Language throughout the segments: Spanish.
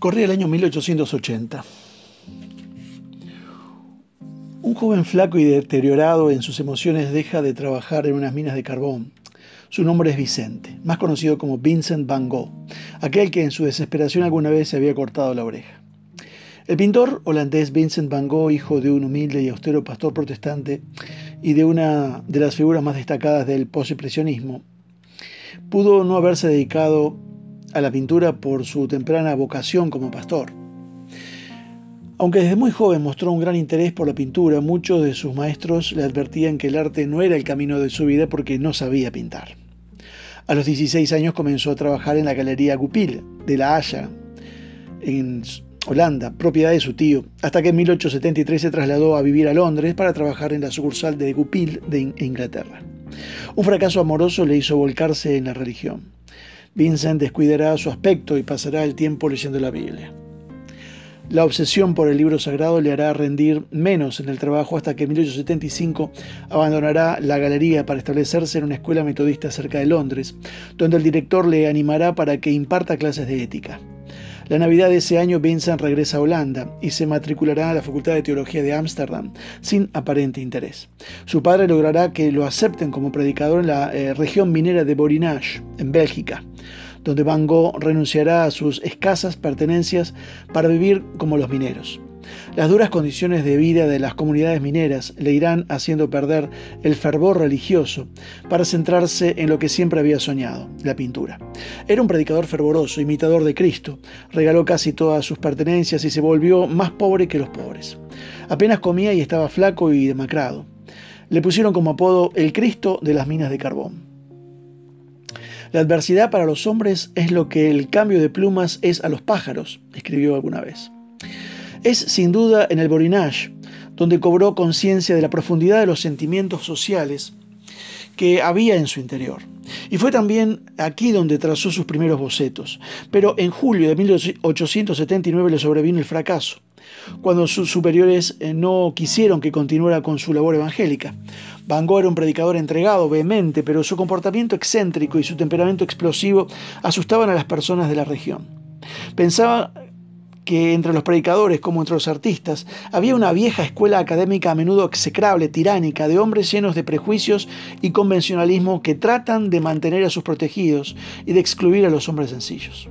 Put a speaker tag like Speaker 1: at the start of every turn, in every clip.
Speaker 1: Corría el año 1880. Un joven flaco y deteriorado en sus emociones deja de trabajar en unas minas de carbón. Su nombre es Vicente, más conocido como Vincent Van Gogh, aquel que en su desesperación alguna vez se había cortado la oreja. El pintor holandés Vincent Van Gogh, hijo de un humilde y austero pastor protestante y de una de las figuras más destacadas del postimpresionismo, pudo no haberse dedicado a la pintura por su temprana vocación como pastor. Aunque desde muy joven mostró un gran interés por la pintura, muchos de sus maestros le advertían que el arte no era el camino de su vida porque no sabía pintar. A los 16 años comenzó a trabajar en la Galería Goupil de La Haya, en Holanda, propiedad de su tío, hasta que en 1873 se trasladó a vivir a Londres para trabajar en la sucursal de Goupil de Inglaterra. Un fracaso amoroso le hizo volcarse en la religión. Vincent descuidará su aspecto y pasará el tiempo leyendo la Biblia. La obsesión por el libro sagrado le hará rendir menos en el trabajo hasta que en 1875 abandonará la galería para establecerse en una escuela metodista cerca de Londres, donde el director le animará para que imparta clases de ética. La Navidad de ese año Vincent regresa a Holanda y se matriculará a la Facultad de Teología de Ámsterdam sin aparente interés. Su padre logrará que lo acepten como predicador en la eh, región minera de Borinage, en Bélgica, donde Van Gogh renunciará a sus escasas pertenencias para vivir como los mineros. Las duras condiciones de vida de las comunidades mineras le irán haciendo perder el fervor religioso para centrarse en lo que siempre había soñado, la pintura. Era un predicador fervoroso, imitador de Cristo, regaló casi todas sus pertenencias y se volvió más pobre que los pobres. Apenas comía y estaba flaco y demacrado. Le pusieron como apodo el Cristo de las minas de carbón. La adversidad para los hombres es lo que el cambio de plumas es a los pájaros, escribió alguna vez. Es sin duda en el Borinage donde cobró conciencia de la profundidad de los sentimientos sociales que había en su interior. Y fue también aquí donde trazó sus primeros bocetos. Pero en julio de 1879 le sobrevino el fracaso, cuando sus superiores eh, no quisieron que continuara con su labor evangélica. Van Gogh era un predicador entregado, vehemente, pero su comportamiento excéntrico y su temperamento explosivo asustaban a las personas de la región. Pensaba que entre los predicadores como entre los artistas había una vieja escuela académica a menudo execrable, tiránica, de hombres llenos de prejuicios y convencionalismo que tratan de mantener a sus protegidos y de excluir a los hombres sencillos.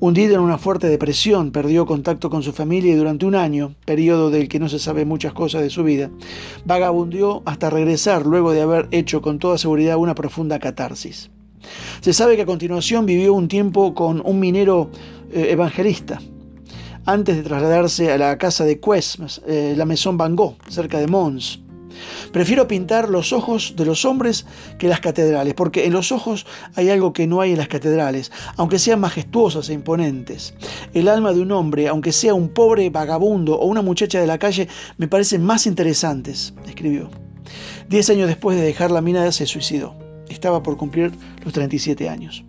Speaker 1: Hundido en una fuerte depresión, perdió contacto con su familia y durante un año, periodo del que no se sabe muchas cosas de su vida, vagabundió hasta regresar luego de haber hecho con toda seguridad una profunda catarsis. Se sabe que a continuación vivió un tiempo con un minero eh, evangelista, antes de trasladarse a la casa de Quesmes, eh, la Maison Van Gogh, cerca de Mons. Prefiero pintar los ojos de los hombres que las catedrales, porque en los ojos hay algo que no hay en las catedrales, aunque sean majestuosas e imponentes. El alma de un hombre, aunque sea un pobre vagabundo o una muchacha de la calle, me parecen más interesantes, escribió. Diez años después de dejar la mina se suicidó. Estaba por cumplir los 37 años.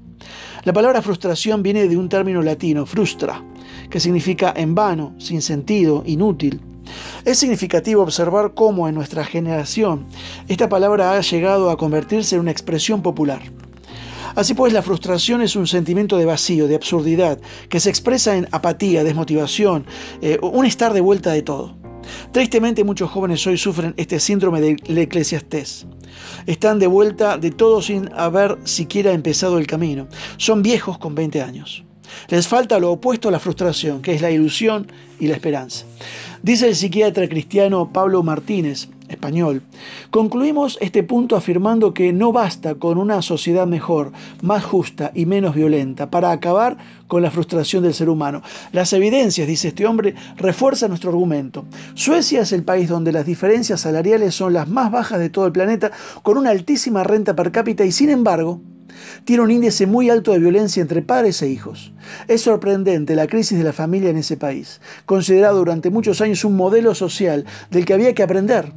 Speaker 1: La palabra frustración viene de un término latino, frustra, que significa en vano, sin sentido, inútil. Es significativo observar cómo en nuestra generación esta palabra ha llegado a convertirse en una expresión popular. Así pues, la frustración es un sentimiento de vacío, de absurdidad, que se expresa en apatía, desmotivación, eh, un estar de vuelta de todo. Tristemente muchos jóvenes hoy sufren este síndrome de eclesiastés. Están de vuelta de todo sin haber siquiera empezado el camino. Son viejos con 20 años. Les falta lo opuesto a la frustración, que es la ilusión y la esperanza. Dice el psiquiatra cristiano Pablo Martínez, español, concluimos este punto afirmando que no basta con una sociedad mejor, más justa y menos violenta para acabar con la frustración del ser humano. Las evidencias, dice este hombre, refuerzan nuestro argumento. Suecia es el país donde las diferencias salariales son las más bajas de todo el planeta, con una altísima renta per cápita y sin embargo, tiene un índice muy alto de violencia entre padres e hijos. Es sorprendente la crisis de la familia en ese país, considerado durante muchos años un modelo social del que había que aprender.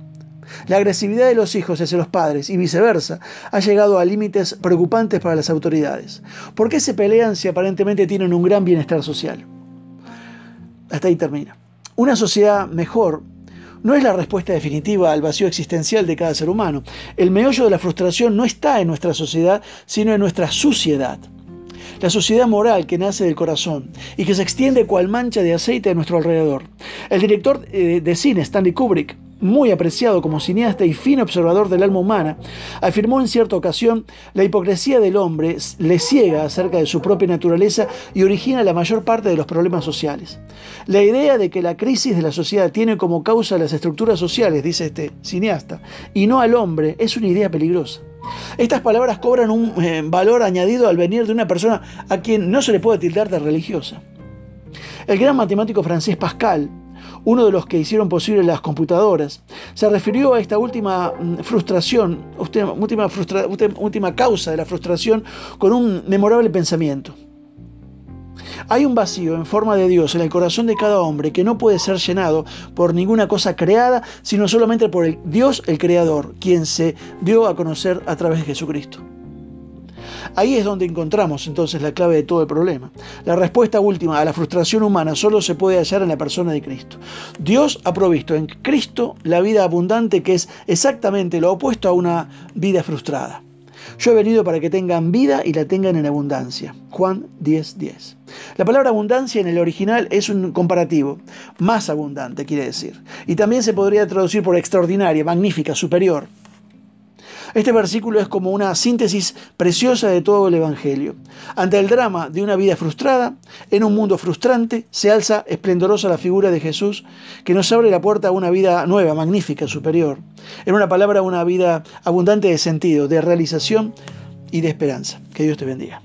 Speaker 1: La agresividad de los hijos hacia los padres y viceversa ha llegado a límites preocupantes para las autoridades. ¿Por qué se pelean si aparentemente tienen un gran bienestar social? Hasta ahí termina. Una sociedad mejor no es la respuesta definitiva al vacío existencial de cada ser humano. El meollo de la frustración no está en nuestra sociedad, sino en nuestra suciedad. la sociedad moral que nace del corazón y que se extiende cual mancha de aceite a nuestro alrededor. El director eh, de cine Stanley Kubrick muy apreciado como cineasta y fino observador del alma humana, afirmó en cierta ocasión, la hipocresía del hombre le ciega acerca de su propia naturaleza y origina la mayor parte de los problemas sociales. La idea de que la crisis de la sociedad tiene como causa las estructuras sociales, dice este cineasta, y no al hombre, es una idea peligrosa. Estas palabras cobran un eh, valor añadido al venir de una persona a quien no se le puede tildar de religiosa. El gran matemático francés Pascal, uno de los que hicieron posible las computadoras, se refirió a esta última mm, frustración, última, última causa de la frustración con un memorable pensamiento. Hay un vacío en forma de Dios en el corazón de cada hombre que no puede ser llenado por ninguna cosa creada, sino solamente por el Dios el Creador, quien se dio a conocer a través de Jesucristo. Ahí es donde encontramos entonces la clave de todo el problema. La respuesta última a la frustración humana solo se puede hallar en la persona de Cristo. Dios ha provisto en Cristo la vida abundante que es exactamente lo opuesto a una vida frustrada. Yo he venido para que tengan vida y la tengan en abundancia. Juan 10:10. 10. La palabra abundancia en el original es un comparativo, más abundante quiere decir. Y también se podría traducir por extraordinaria, magnífica, superior. Este versículo es como una síntesis preciosa de todo el Evangelio. Ante el drama de una vida frustrada, en un mundo frustrante, se alza esplendorosa la figura de Jesús que nos abre la puerta a una vida nueva, magnífica, superior. En una palabra, una vida abundante de sentido, de realización y de esperanza. Que Dios te bendiga.